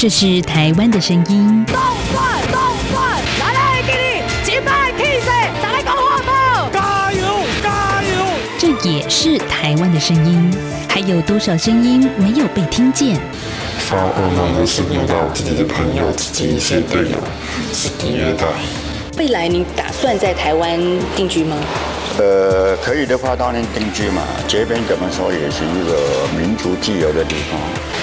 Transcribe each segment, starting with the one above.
这是台湾的声音。动转动转，来来给你击败 K C，再来搞活宝，加油加油！这也是台湾的声音。还有多少声音没有被听见？发噩梦的是梦到自己的朋友、自己一些队友是虐待。未来你打算在台湾定居吗？呃，可以的话当然定居嘛。这边怎么说也是一个民族自由的地方。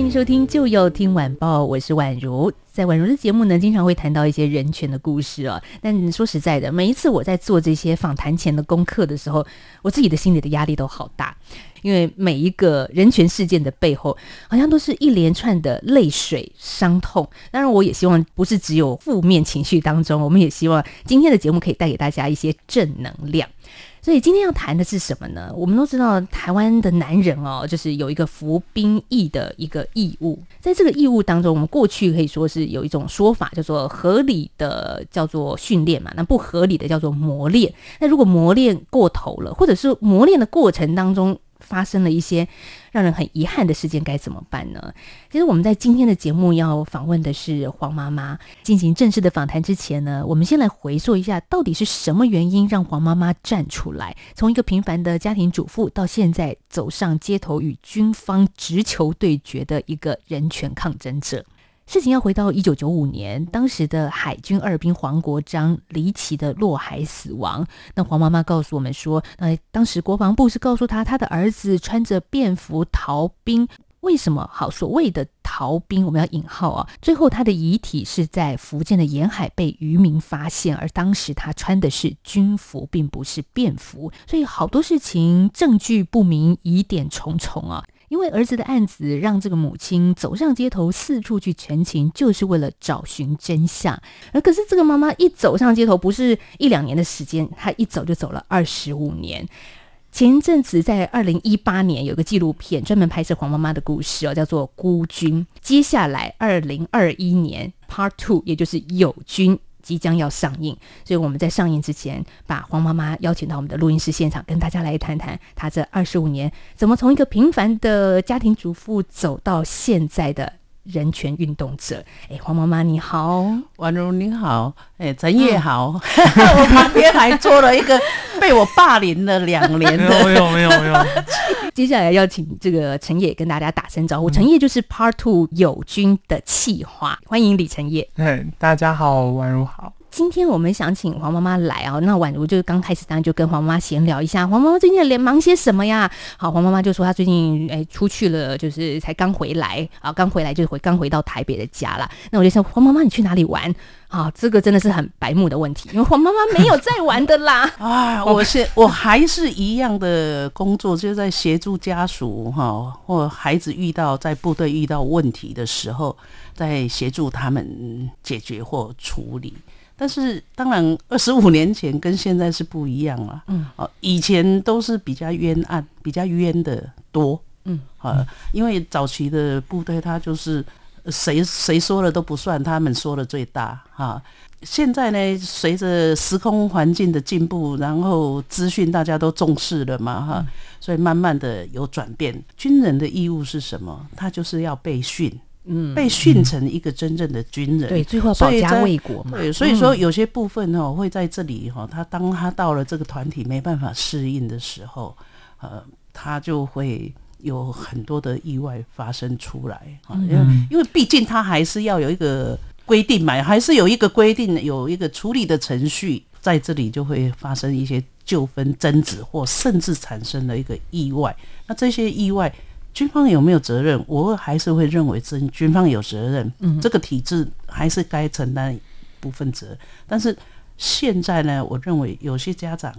欢迎收听，就要听晚报，我是宛如。在宛如的节目呢，经常会谈到一些人权的故事啊。但说实在的，每一次我在做这些访谈前的功课的时候，我自己的心里的压力都好大，因为每一个人权事件的背后，好像都是一连串的泪水、伤痛。当然，我也希望不是只有负面情绪当中，我们也希望今天的节目可以带给大家一些正能量。所以今天要谈的是什么呢？我们都知道台湾的男人哦，就是有一个服兵役的一个义务。在这个义务当中，我们过去可以说是有一种说法，叫做合理的叫做训练嘛，那不合理的叫做磨练。那如果磨练过头了，或者是磨练的过程当中，发生了一些让人很遗憾的事件，该怎么办呢？其实我们在今天的节目要访问的是黄妈妈。进行正式的访谈之前呢，我们先来回溯一下，到底是什么原因让黄妈妈站出来，从一个平凡的家庭主妇，到现在走上街头与军方直球对决的一个人权抗争者。事情要回到一九九五年，当时的海军二兵黄国章离奇的落海死亡。那黄妈妈告诉我们说，呃，当时国防部是告诉他，他的儿子穿着便服逃兵。为什么？好，所谓的逃兵，我们要引号啊。最后，他的遗体是在福建的沿海被渔民发现，而当时他穿的是军服，并不是便服，所以好多事情证据不明，疑点重重啊。因为儿子的案子，让这个母亲走上街头，四处去陈情，就是为了找寻真相。而可是这个妈妈一走上街头，不是一两年的时间，她一走就走了二十五年。前阵子在二零一八年有个纪录片专门拍摄黄妈妈的故事哦，叫做《孤军》。接下来二零二一年 Part Two，也就是友军。即将要上映，所以我们在上映之前，把黄妈妈邀请到我们的录音室现场，跟大家来谈谈她这二十五年怎么从一个平凡的家庭主妇走到现在的人权运动者。哎，黄妈妈你好，宛如你好，哎，陈烨好，嗯、我旁边还坐了一个被我霸凌了两年的，没有没有没有。接下来要请这个陈烨跟大家打声招呼。陈烨就是 Part Two 友军的企划，欢迎李陈烨。哎，大家好，宛如好。今天我们想请黄妈妈来啊，那宛如就刚开始当然就跟黄妈妈闲聊一下，黄妈妈最近连忙些什么呀？好，黄妈妈就说她最近哎出去了，就是才刚回来啊，刚回来就是回刚回到台北的家了。那我就说黄妈妈你去哪里玩？啊，这个真的是很白目的问题，因为黄妈妈没有在玩的啦。啊，我是我还是一样的工作，就在协助家属哈，或孩子遇到在部队遇到问题的时候，在协助他们解决或处理。但是当然，二十五年前跟现在是不一样了。嗯，哦，以前都是比较冤案，比较冤的多。嗯，啊，因为早期的部队，他就是谁谁说了都不算，他们说的最大。哈，现在呢，随着时空环境的进步，然后资讯大家都重视了嘛，哈，所以慢慢的有转变。军人的义务是什么？他就是要被训。嗯，被训成一个真正的军人，嗯、对，最后保家卫国嘛。对，所以说有些部分哦，会在这里哈，他当他到了这个团体没办法适应的时候，呃，他就会有很多的意外发生出来啊。因为因为毕竟他还是要有一个规定嘛，还是有一个规定，有一个处理的程序，在这里就会发生一些纠纷、争执，或甚至产生了一个意外。那这些意外。军方有没有责任？我还是会认为军军方有责任。嗯，这个体制还是该承担一部分责任。但是现在呢，我认为有些家长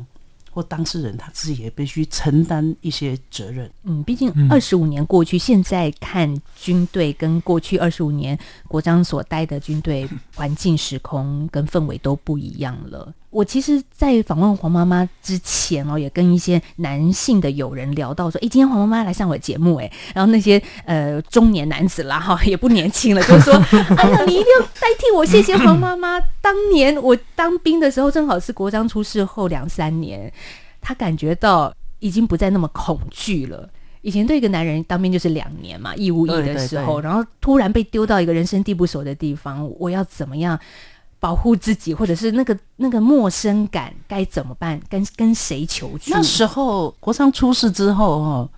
或当事人他自己也必须承担一些责任。嗯，毕竟二十五年过去，现在看军队跟过去二十五年国章所待的军队环境、时空跟氛围都不一样了。我其实，在访问黄妈妈之前哦，也跟一些男性的友人聊到说，哎，今天黄妈妈来上我节目，哎，然后那些呃中年男子啦，哈，也不年轻了，就说，哎呀，你一定要代替我谢谢黄妈妈。当年我当兵的时候，正好是国璋出事后两三年，他感觉到已经不再那么恐惧了。以前对一个男人当兵就是两年嘛，义务役的时候，然后突然被丢到一个人生地不熟的地方，我要怎么样？保护自己，或者是那个那个陌生感该怎么办？跟跟谁求助？那时候国昌出事之后哈，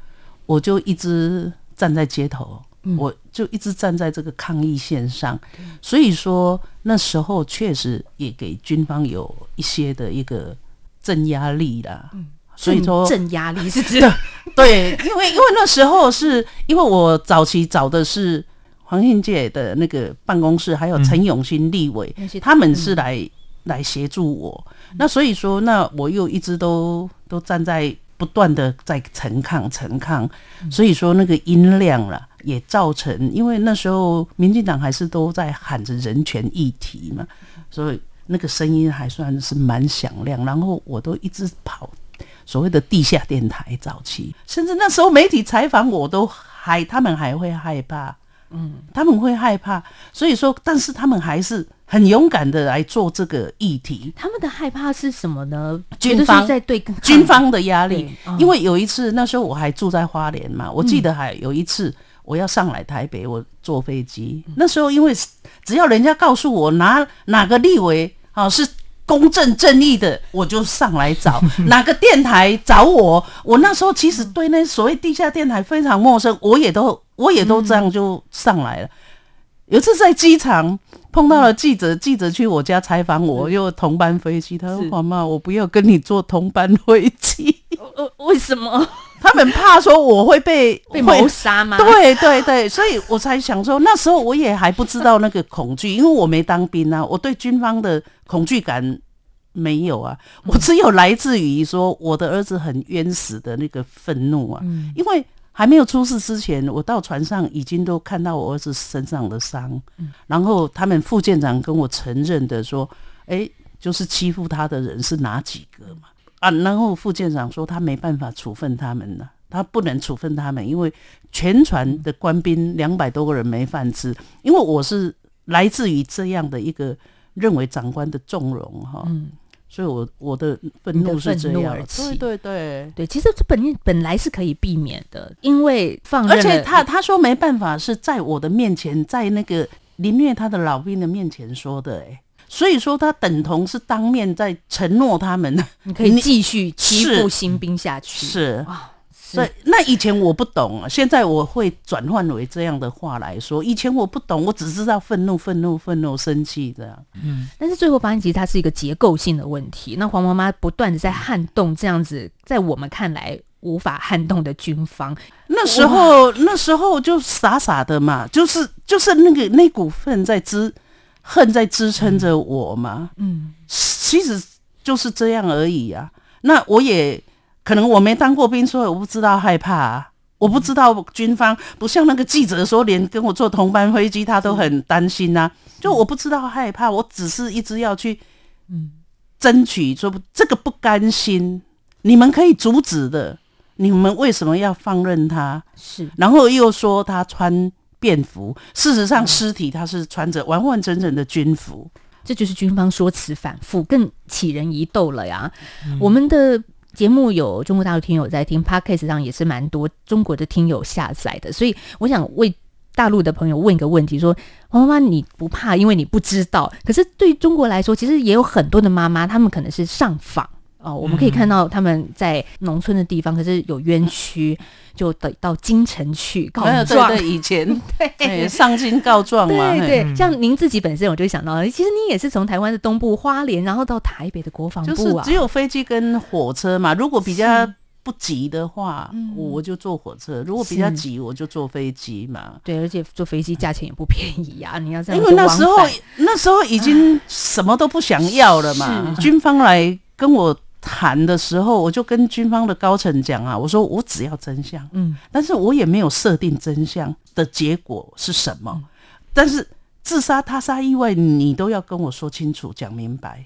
我就一直站在街头，嗯、我就一直站在这个抗议线上。嗯、所以说那时候确实也给军方有一些的一个镇压力啦。嗯、所以说镇压力是指的 对，因为因为那时候是因为我早期找的是。黄信介的那个办公室，还有陈永新立委，嗯、他们是来、嗯、来协助我。那所以说，那我又一直都都站在不断的在陈抗陈抗。所以说那个音量了，也造成，因为那时候民进党还是都在喊着人权议题嘛，所以那个声音还算是蛮响亮。然后我都一直跑所谓的地下电台早期，甚至那时候媒体采访我都还，他们还会害怕。嗯，他们会害怕，所以说，但是他们还是很勇敢的来做这个议题。他们的害怕是什么呢？军方在对军方的压力。嗯、因为有一次，那时候我还住在花莲嘛，我记得还有一次，我要上来台北，我坐飞机。嗯、那时候，因为只要人家告诉我哪哪个立委啊是公正正义的，我就上来找 哪个电台找我。我那时候其实对那所谓地下电台非常陌生，我也都。我也都这样就上来了。嗯、有一次在机场碰到了记者，嗯、记者去我家采访我，又同班飞机。他说：“黄妈，我不要跟你坐同班飞机。”呃，为什么？他们怕说我会被被谋杀吗？对对对，所以我才想说，那时候我也还不知道那个恐惧，因为我没当兵啊，我对军方的恐惧感没有啊，我只有来自于说我的儿子很冤死的那个愤怒啊，嗯、因为。还没有出事之前，我到船上已经都看到我儿子身上的伤，嗯、然后他们副舰长跟我承认的说：“哎，就是欺负他的人是哪几个嘛？”啊，然后副舰长说他没办法处分他们了，他不能处分他们，因为全船的官兵两百多个人没饭吃，因为我是来自于这样的一个认为长官的纵容哈。嗯所以我，我我的愤怒是这样。对对对对，其实这本本来是可以避免的，因为放而且他他说没办法是在我的面前，在那个凌虐他的老兵的面前说的，哎，所以说他等同是当面在承诺他们，你可以继续欺负新兵下去。是啊。对，那以前我不懂啊，现在我会转换为这样的话来说。以前我不懂，我只知道愤怒、愤怒、愤怒、生气这样。嗯，但是最后发现，其实它是一个结构性的问题。那黄妈妈不断的在撼动这样子，在我们看来无法撼动的军方。那时候，那时候就傻傻的嘛，就是就是那个那股恨在支恨在支撑着我嘛。嗯，其实就是这样而已啊。那我也。可能我没当过兵，所以我不知道害怕啊。我不知道军方不像那个记者说，连跟我坐同班飞机他都很担心呐。就我不知道害怕，我只是一直要去嗯争取，说这个不甘心，你们可以阻止的，你们为什么要放任他？是，然后又说他穿便服，事实上尸体他是穿着完完整整的军服，这就是军方说辞反复，更起人疑窦了呀。我们的。节目有中国大陆听友在听，Podcast 上也是蛮多中国的听友下载的，所以我想为大陆的朋友问一个问题：说黄妈妈你不怕，因为你不知道。可是对中国来说，其实也有很多的妈妈，她们可能是上访。哦，我们可以看到他们在农村的地方，可是有冤屈，就得到京城去告状。对，以前 对上京告状嘛。对对，像您自己本身，我就想到，其实您也是从台湾的东部花莲，然后到台北的国防部啊。就是只有飞机跟火车嘛。如果比较不急的话，我就坐火车；如果比较急，我就坐飞机嘛。对，而且坐飞机价钱也不便宜呀。你要这样，因为那时候那时候已经什么都不想要了嘛。军方来跟我。谈的时候，我就跟军方的高层讲啊，我说我只要真相，嗯，但是我也没有设定真相的结果是什么，嗯、但是自杀、他杀、意外，你都要跟我说清楚、讲明白，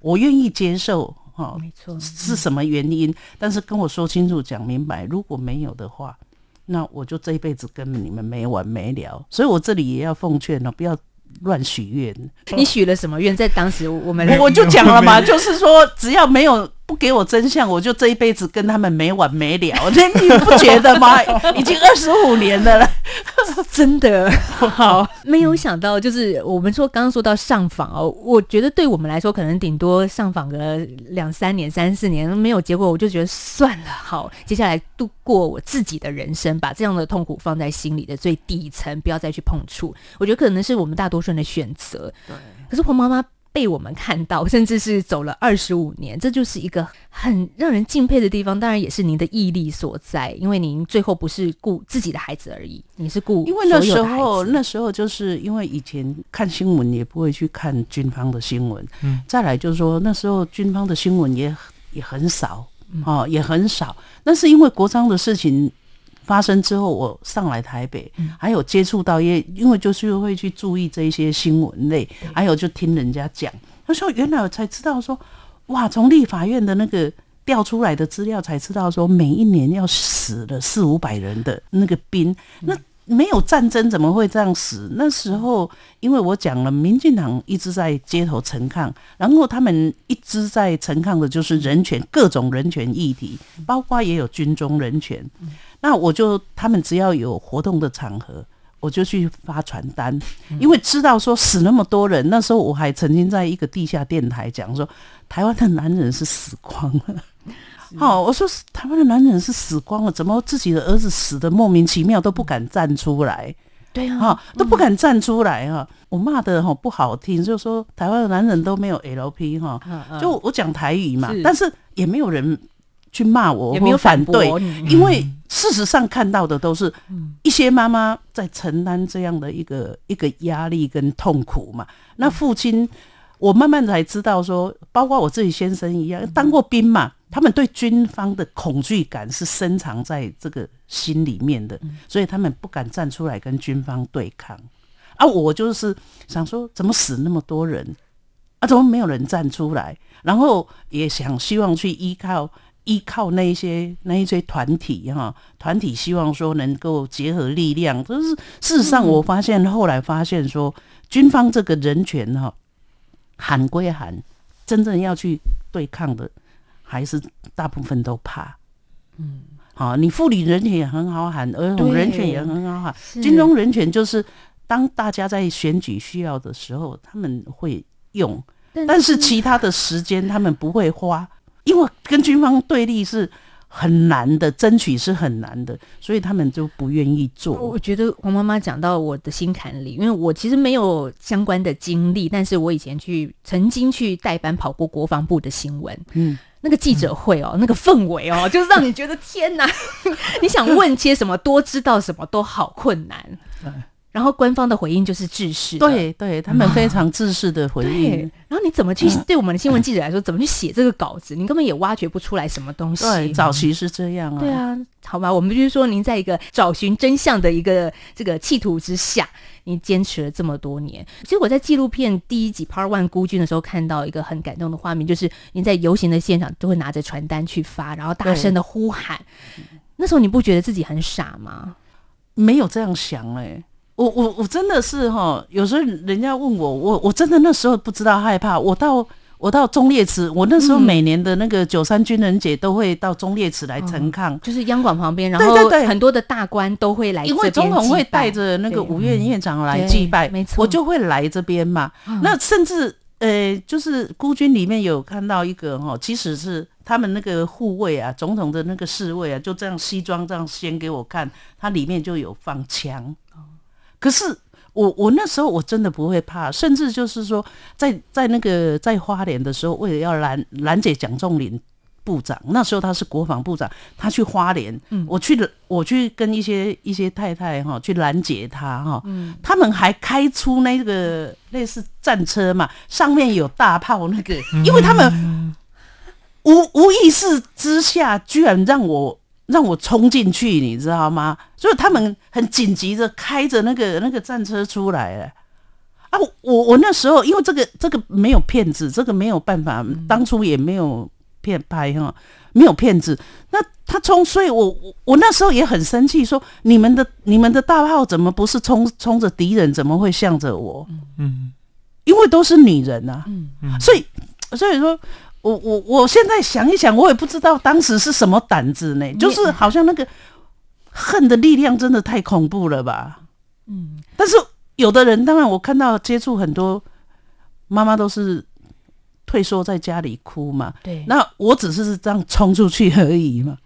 我愿意接受哈，没错，是什么原因？但是跟我说清楚、讲明白，如果没有的话，那我就这一辈子跟你们没完没了。所以我这里也要奉劝了，不要乱许愿。你许了什么愿？在当时我们我就讲了嘛，就是说只要没有。不给我真相，我就这一辈子跟他们没完没了。那 你不觉得吗？已经二十五年了了，真的好。没有想到，就是我们说刚刚说到上访哦，我觉得对我们来说，可能顶多上访个两三年、三四年没有结果，我就觉得算了。好，接下来度过我自己的人生，把这样的痛苦放在心里的最底层，不要再去碰触。我觉得可能是我们大多数人的选择。对。可是黄妈妈。被我们看到，甚至是走了二十五年，这就是一个很让人敬佩的地方。当然，也是您的毅力所在，因为您最后不是顾自己的孩子而已，你是顾。因为那时候，那时候就是因为以前看新闻也不会去看军方的新闻，嗯，再来就是说那时候军方的新闻也也很少，哦，也很少。那是因为国昌的事情。发生之后，我上来台北，还有接触到也，因为就是会去注意这一些新闻类，还有就听人家讲，他说原来我才知道说，哇，从立法院的那个调出来的资料才知道说，每一年要死了四五百人的那个兵，那没有战争怎么会这样死？那时候因为我讲了，民进党一直在街头陈抗，然后他们一直在陈抗的就是人权，各种人权议题，包括也有军中人权。那我就他们只要有活动的场合，我就去发传单，因为知道说死那么多人。那时候我还曾经在一个地下电台讲说，台湾的男人是死光了。好，我说台湾的男人是死光了，怎么自己的儿子死的莫名其妙都不敢站出来？对啊，哈，都不敢站出来哈。我骂的哈不好听，就是说台湾的男人都没有 LP 哈，就我讲台语嘛，但是也没有人。去骂我，也没有反对，因为事实上看到的都是一些妈妈在承担这样的一个一个压力跟痛苦嘛。那父亲，我慢慢才知道说，包括我自己先生一样，当过兵嘛，他们对军方的恐惧感是深藏在这个心里面的，所以他们不敢站出来跟军方对抗。啊，我就是想说，怎么死那么多人啊？怎么没有人站出来？然后也想希望去依靠。依靠那一些那一些团体哈，团体希望说能够结合力量，就是事实上我发现后来发现说，军方这个人权哈喊归喊，真正要去对抗的还是大部分都怕。嗯，好，你妇女人权也很好喊，儿童人权也很好喊，军中人权就是当大家在选举需要的时候他们会用，但是其他的时间他们不会花。因为跟军方对立是很难的，争取是很难的，所以他们就不愿意做。我觉得黄妈妈讲到我的心坎里，因为我其实没有相关的经历，但是我以前去曾经去代班跑过国防部的新闻，嗯，那个记者会哦，嗯、那个氛围哦，就是让你觉得天哪，你想问些什么，多知道什么都好困难。然后官方的回应就是制式，对对，他们非常制式的回应。然后你怎么去对我们的新闻记者来说，怎么去写这个稿子？你根本也挖掘不出来什么东西。对，早期是这样啊。对啊，好吧，我们就是说，您在一个找寻真相的一个这个企图之下，你坚持了这么多年。其实我在纪录片第一集 Part One 孤军的时候，看到一个很感动的画面，就是您在游行的现场都会拿着传单去发，然后大声的呼喊。那时候你不觉得自己很傻吗？没有这样想哎、欸。我我我真的是哈，有时候人家问我，我我真的那时候不知道害怕。我到我到忠烈祠，我那时候每年的那个九三军人节都会到忠烈祠来陈抗，嗯，就是央广旁边，然后很多的大官都会来，因为总统会带着那个五院院长来祭拜，没错，我就会来这边嘛。嗯、那甚至呃，就是孤军里面有看到一个哈，其实是他们那个护卫啊，总统的那个侍卫啊，就这样西装这样掀给我看，它里面就有放枪。可是我我那时候我真的不会怕，甚至就是说在，在在那个在花莲的时候，为了要拦拦截蒋仲林部长，那时候他是国防部长，他去花莲，嗯，我去我去跟一些一些太太哈去拦截他哈，嗯，他们还开出那个 类似战车嘛，上面有大炮那个，因为他们无无意识之下，居然让我。让我冲进去，你知道吗？所以他们很紧急的开着那个那个战车出来了啊，我我那时候因为这个这个没有骗子，这个没有办法，当初也没有骗拍哈，没有骗子。那他冲，所以我我我那时候也很生气，说你们的你们的大炮怎么不是冲冲着敌人，怎么会向着我？嗯，因为都是女人啊，嗯嗯，所以所以说我我我现在想一想，我也不知道当时是什么胆子呢，就是好像那个恨的力量真的太恐怖了吧，嗯，但是。有的人当然，我看到接触很多妈妈都是退缩在家里哭嘛。对，那我只是这样冲出去而已嘛。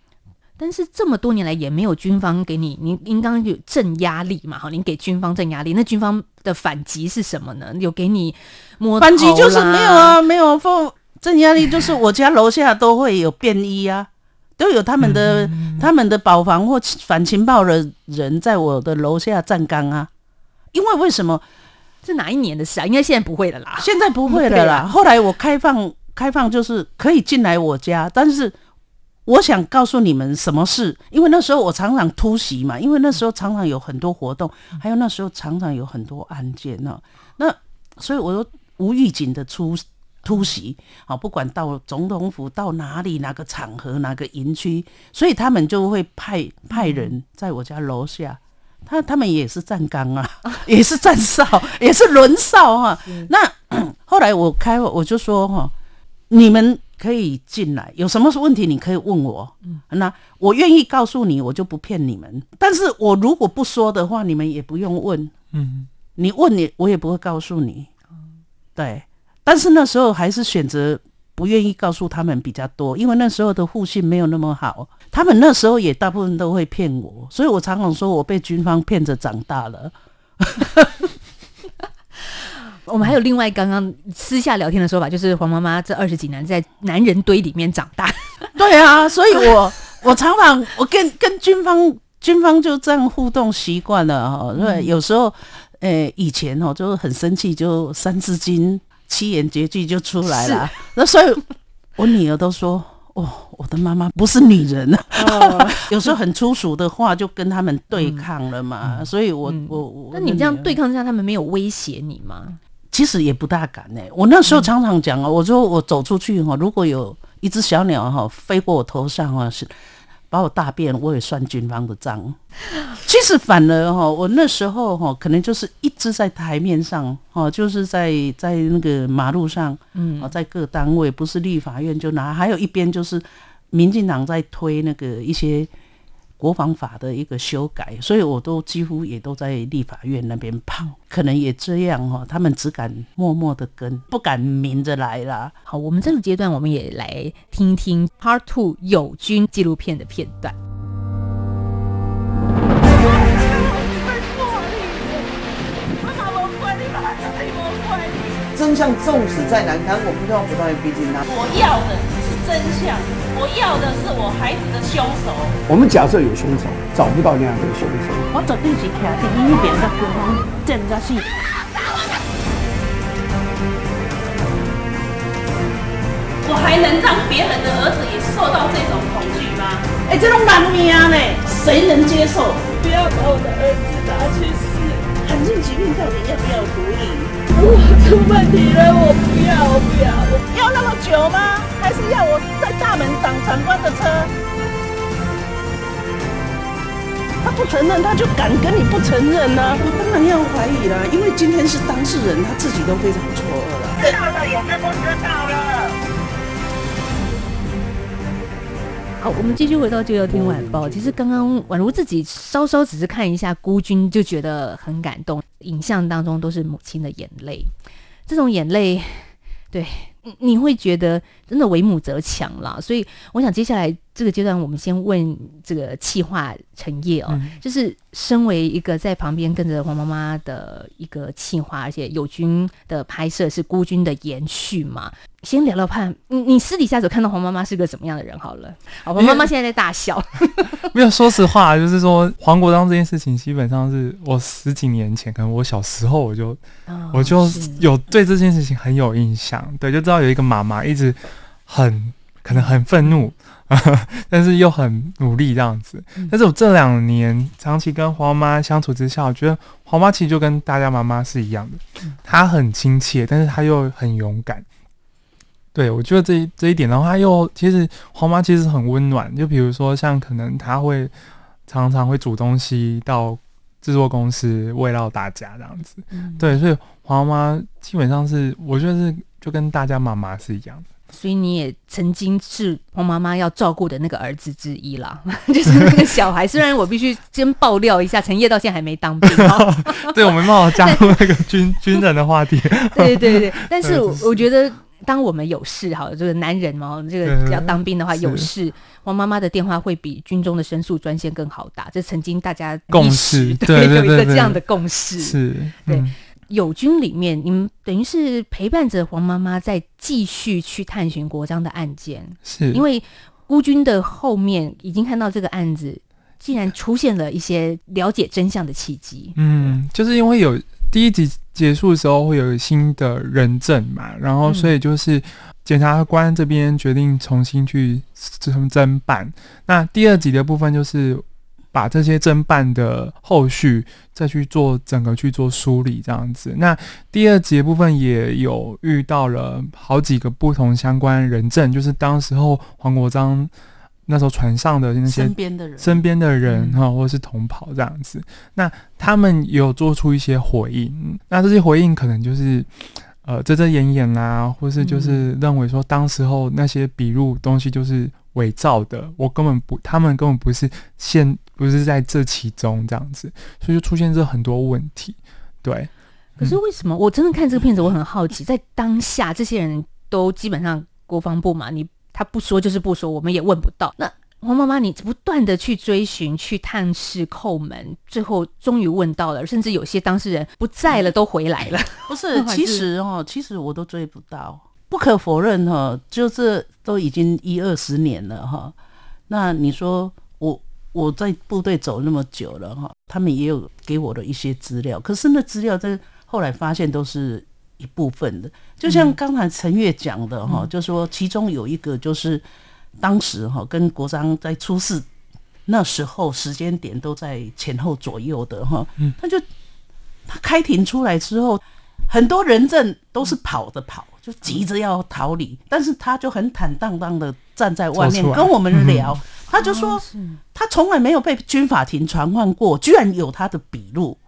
但是这么多年来也没有军方给你，您您刚刚有镇压力嘛？哈，您给军方镇压力，那军方的反击是什么呢？有给你摸反击就是没有啊，没有放镇压力，就是我家楼下都会有便衣啊，都有他们的他们的保防或反情报的人在我的楼下站岗啊。因为为什么？是哪一年的事啊？应该现在不会了啦。现在不会了啦。后来我开放，开放就是可以进来我家，但是我想告诉你们什么事？因为那时候我常常突袭嘛，因为那时候常常有很多活动，还有那时候常常有很多案件呢。那所以我说无预警的出突袭，好，不管到总统府到哪里，哪个场合，哪个营区，所以他们就会派派人在我家楼下。他他们也是站岗啊，也是站哨，也是轮哨哈。那 后来我开我就说哈，你们可以进来，有什么问题你可以问我。那我愿意告诉你，我就不骗你们。但是我如果不说的话，你们也不用问。嗯，你问你，我也不会告诉你。对，但是那时候还是选择。不愿意告诉他们比较多，因为那时候的互信没有那么好。他们那时候也大部分都会骗我，所以我常常说我被军方骗着长大了。我们还有另外刚刚私下聊天的说法，就是黄妈妈这二十几年在男人堆里面长大。对啊，所以我 我常常我跟跟军方军方就这样互动习惯了哈。对，有时候诶以前哦就很生气，就三字经。七言绝句就出来了，那所以我女儿都说：“哦，我的妈妈不是女人啊。哦” 有时候很粗俗的话就跟他们对抗了嘛。嗯、所以我，我、嗯、我我，那你这样对抗之下，他们没有威胁你吗？其实也不大敢呢、欸。我那时候常常讲啊，我说我走出去哈，如果有一只小鸟哈飞过我头上啊，是。把我大便，我也算军方的账。其实反而哈，我那时候哈，可能就是一直在台面上哈，就是在在那个马路上，嗯，在各单位，不是立法院就拿，还有一边就是民进党在推那个一些。国防法的一个修改，所以我都几乎也都在立法院那边跑，可能也这样哈，他们只敢默默的跟，不敢明着来啦。好，我们这个阶段，我们也来听听 Part Two 友军纪录片的片段。真相纵使再难堪，我们都要不断逼近他。我要的是真相。我要的是我孩子的凶手。我们假设有凶手，找不到那样的凶手。我绝对是徛第一点的军方正在戏。我还能让别人的儿子也受到这种恐惧吗？哎、欸，这种烂命呢，谁能接受？不要把我的儿子拿去死。罕见疾病到底要不要处理？我出问题了，我不要，我不要。要他就敢跟你不承认呢、啊？我当然要怀疑啦，因为今天是当事人，他自己都非常错愕了。知道了，也是不知道了。好，我们继续回到《就要听晚报》。其实刚刚宛如自己稍稍只是看一下孤军，就觉得很感动。影像当中都是母亲的眼泪，这种眼泪，对。你会觉得真的为母则强了，所以我想接下来这个阶段，我们先问这个气化陈烨哦，嗯、就是身为一个在旁边跟着黄妈妈的一个气化，而且友军的拍摄是孤军的延续嘛。先聊聊看，你你私底下所看到黄妈妈是个怎么样的人？好了，好，黄妈妈现在在大笑。没有，说实话，就是说黄国章这件事情，基本上是我十几年前，可能我小时候我就、哦、我就有对这件事情很有印象。对，就知道有一个妈妈一直很。可能很愤怒，但是又很努力这样子。但是我这两年长期跟黄妈相处之下，我觉得黄妈其实就跟大家妈妈是一样的，她很亲切，但是她又很勇敢。对，我觉得这一这一点的话，又其实黄妈其实很温暖。就比如说，像可能她会常常会煮东西到制作公司慰劳大家这样子。嗯、对，所以黄妈基本上是我觉得是就跟大家妈妈是一样的。所以你也曾经是黄妈妈要照顾的那个儿子之一啦，就是那个小孩。虽然我必须先爆料一下，陈烨到现在还没当兵。对，我们刚好加入那个军军人的话题。对对对，但是我我觉得。当我们有事哈，这个男人嘛，这个要当兵的话有事，黄妈妈的电话会比军中的申诉专线更好打。这曾经大家共识，对，有一个这样的共识。是，对。友军里面，你们等于是陪伴着黄妈妈在继续去探寻国章的案件，是因为孤军的后面已经看到这个案子，竟然出现了一些了解真相的契机。嗯，就是因为有。第一集结束的时候会有新的人证嘛，然后所以就是检察官这边决定重新去侦办。那第二集的部分就是把这些侦办的后续再去做整个去做梳理这样子。那第二集的部分也有遇到了好几个不同相关人证，就是当时候黄国璋。那时候船上的那些身边的人，身边的人哈，或者是同袍这样子，那他们也有做出一些回应。那这些回应可能就是呃遮遮掩掩啦，或是就是认为说当时候那些笔录东西就是伪造的，我根本不，他们根本不是现不是在这其中这样子，所以就出现这很多问题。对，可是为什么？我真的看这个片子，我很好奇，在当下这些人都基本上国防部嘛，你。他不说就是不说，我们也问不到。那黄妈妈，你不断的去追寻、去探视、叩门，最后终于问到了，甚至有些当事人不在了，都回来了。不是，其实哦，其实我都追不到。不可否认哈，就是都已经一二十年了哈。那你说我我在部队走那么久了哈，他们也有给我的一些资料，可是那资料在后来发现都是。一部分的，就像刚才陈月讲的哈，嗯、就说其中有一个就是当时哈跟国璋在出事那时候时间点都在前后左右的哈，嗯、他就他开庭出来之后，很多人证都是跑的跑，就急着要逃离，但是他就很坦荡荡的站在外面跟我们聊，嗯、他就说他从来没有被军法庭传唤过，居然有他的笔录。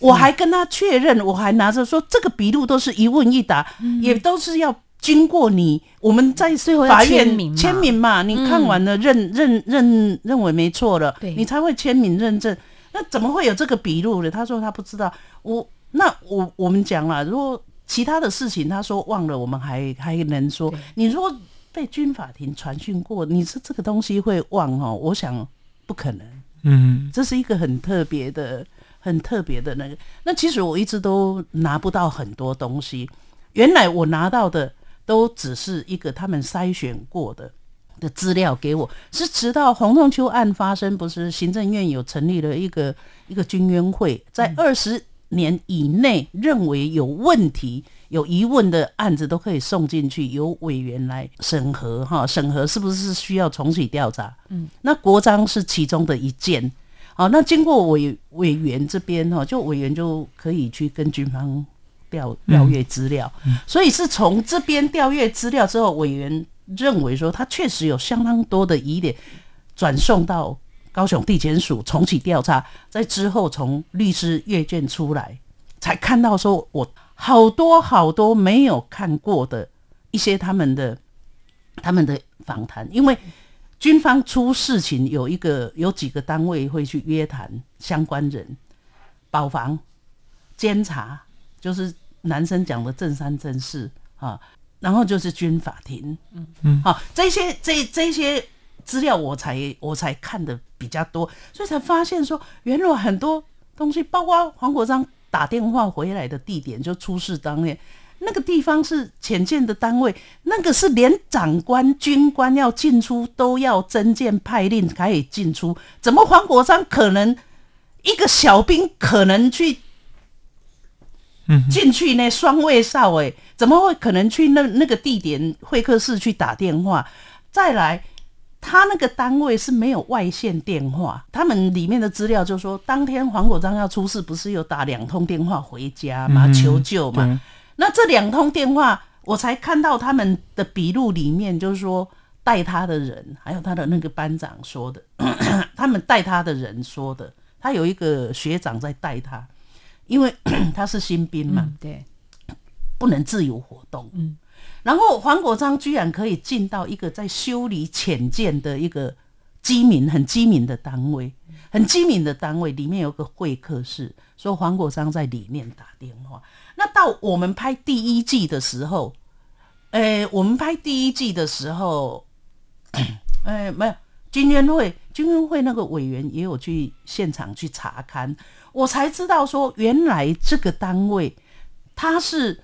我还跟他确认，我还拿着说这个笔录都是一问一答，嗯、也都是要经过你我们在法院签名嘛，你看完了认认认认为没错了，你才会签名认证。那怎么会有这个笔录呢？他说他不知道。我那我我们讲了，如果其他的事情他说忘了，我们还还能说。你如果被军法庭传讯过，你说这个东西会忘哦？我想不可能。嗯，这是一个很特别的。很特别的那个，那其实我一直都拿不到很多东西。原来我拿到的都只是一个他们筛选过的的资料给我，是直到洪仲秋案发生，不是行政院有成立了一个一个军冤会，在二十年以内认为有问题、有疑问的案子都可以送进去，由委员来审核，哈，审核是不是需要重启调查？嗯，那国章是其中的一件。好，那经过委委员这边哈，就委员就可以去跟军方调调阅资料，嗯、所以是从这边调阅资料之后，委员认为说他确实有相当多的疑点，转送到高雄地检署重启调查，在之后从律师阅卷出来，才看到说我好多好多没有看过的一些他们的他们的访谈，因为。军方出事情，有一个有几个单位会去约谈相关人，保防、监察，就是男生讲的正三正四啊，然后就是军法庭，嗯嗯，好，这些这这些资料我才我才看的比较多，所以才发现说，原来很多东西，包括黄国章打电话回来的地点，就出事当天。那个地方是潜舰的单位，那个是连长官、军官要进出都要征件派令才可以进出，怎么黄国章可能一个小兵可能去嗯，进去呢双卫少诶，怎么会可能去那那个地点会客室去打电话？再来，他那个单位是没有外线电话，他们里面的资料就说，当天黄国章要出事，不是有打两通电话回家嘛，求救嘛？那这两通电话，我才看到他们的笔录里面，就是说带他的人，还有他的那个班长说的，他们带他的人说的，他有一个学长在带他，因为 他是新兵嘛，嗯、对，不能自由活动。嗯，然后黄国璋居然可以进到一个在修理潜舰的一个机敏、很机敏的单位，很机敏的单位里面有个会客室，说黄国璋在里面打电话。那到我们拍第一季的时候，诶、我们拍第一季的时候，诶、没有军援会，军援会那个委员也有去现场去查勘，我才知道说，原来这个单位他是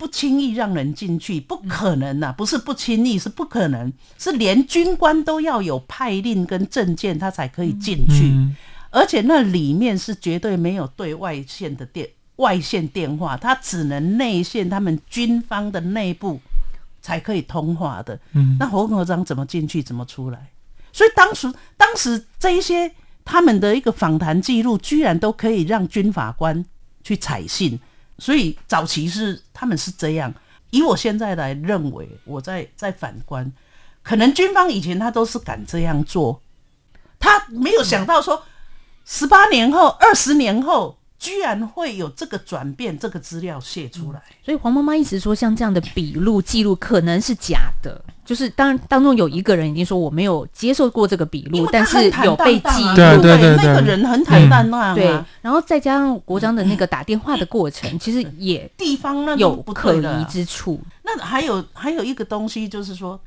不轻易让人进去，不可能呐、啊，不是不轻易，是不可能，是连军官都要有派令跟证件，他才可以进去，嗯、而且那里面是绝对没有对外线的电。外线电话，他只能内线，他们军方的内部才可以通话的。嗯，那何国璋怎么进去，怎么出来？所以当时，当时这一些他们的一个访谈记录，居然都可以让军法官去采信。所以早期是他们是这样。以我现在来认为，我在在反观，可能军方以前他都是敢这样做，他没有想到说，十八年后、二十年后。居然会有这个转变，这个资料泄出来，嗯，所以黄妈妈一直说，像这样的笔录记录可能是假的，就是当当中有一个人已经说我没有接受过这个笔录，但是有被记录，对对对，那个人很坦荡荡啊，对，然后再加上国璋的那个打电话的过程，其实也地方那有可疑之处。那还有还有一个东西就是说，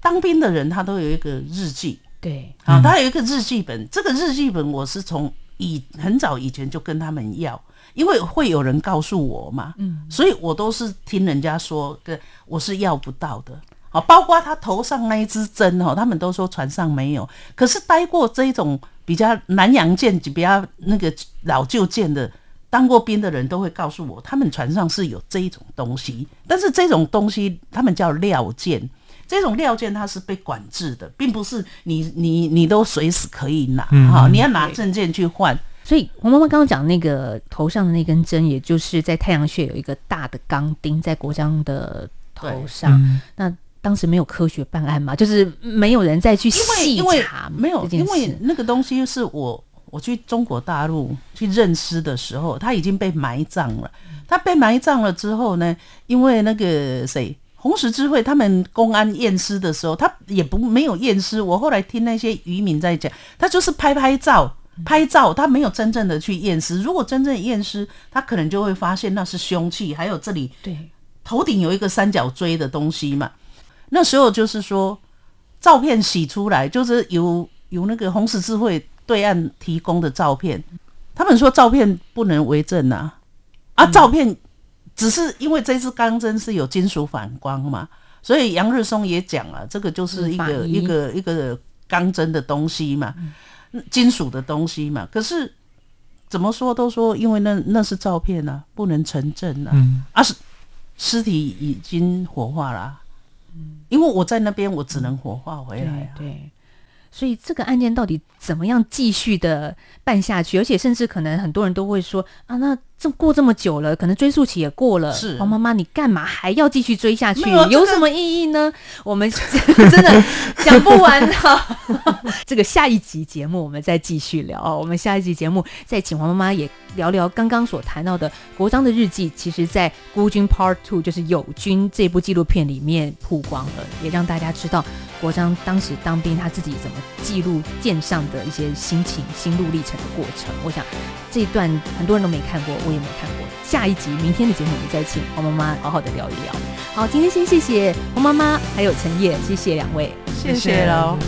当兵的人他都有一个日记，对，啊，他有一个日记本，这个日记本我是从。以很早以前就跟他们要，因为会有人告诉我嘛，嗯，所以我都是听人家说的，我是要不到的。好，包括他头上那一支针哦，他们都说船上没有。可是待过这种比较南洋舰就、比较那个老旧舰的，当过兵的人都会告诉我，他们船上是有这一种东西，但是这种东西他们叫料件。这种料件它是被管制的，并不是你你你都随时可以拿哈、嗯哦，你要拿证件去换。所以我妈妈刚刚讲那个头上的那根针，也就是在太阳穴有一个大的钢钉在国璋的头上。嗯、那当时没有科学办案嘛，就是没有人再去细查，没有，因为那个东西是我我去中国大陆去认尸的时候，他已经被埋葬了。他被埋葬了之后呢，因为那个谁。红十字会他们公安验尸的时候，他也不没有验尸。我后来听那些渔民在讲，他就是拍拍照，拍照，他没有真正的去验尸。如果真正验尸，他可能就会发现那是凶器，还有这里对头顶有一个三角锥的东西嘛。那时候就是说，照片洗出来，就是由由那个红十字会对岸提供的照片，他们说照片不能为证啊，啊，照片。只是因为这支钢针是有金属反光嘛，所以杨日松也讲了，这个就是一个一个一个钢针的东西嘛，金属的东西嘛。可是怎么说都说，因为那那是照片啊，不能成证啊。啊，是尸体已经火化了啊，因为我在那边，我只能火化回来啊。对。所以这个案件到底怎么样继续的办下去？而且甚至可能很多人都会说啊，那这过这么久了，可能追溯期也过了。是黄妈妈，你干嘛还要继续追下去？有，什么意义呢？我们 真的讲不完了。这个下一集节目我们再继续聊哦。我们下一集节目再请黄妈妈也聊聊刚刚所谈到的国璋的日记。其实，在《孤军 Part Two》就是《友军》这部纪录片里面曝光了，也让大家知道。国璋当时当兵，他自己怎么记录舰上的一些心情、心路历程的过程？我想这一段很多人都没看过，我也没看过。下一集明天的节目，我们再请黄妈妈好好的聊一聊。好，今天先谢谢黄妈妈，还有陈烨，谢谢两位，谢谢喽。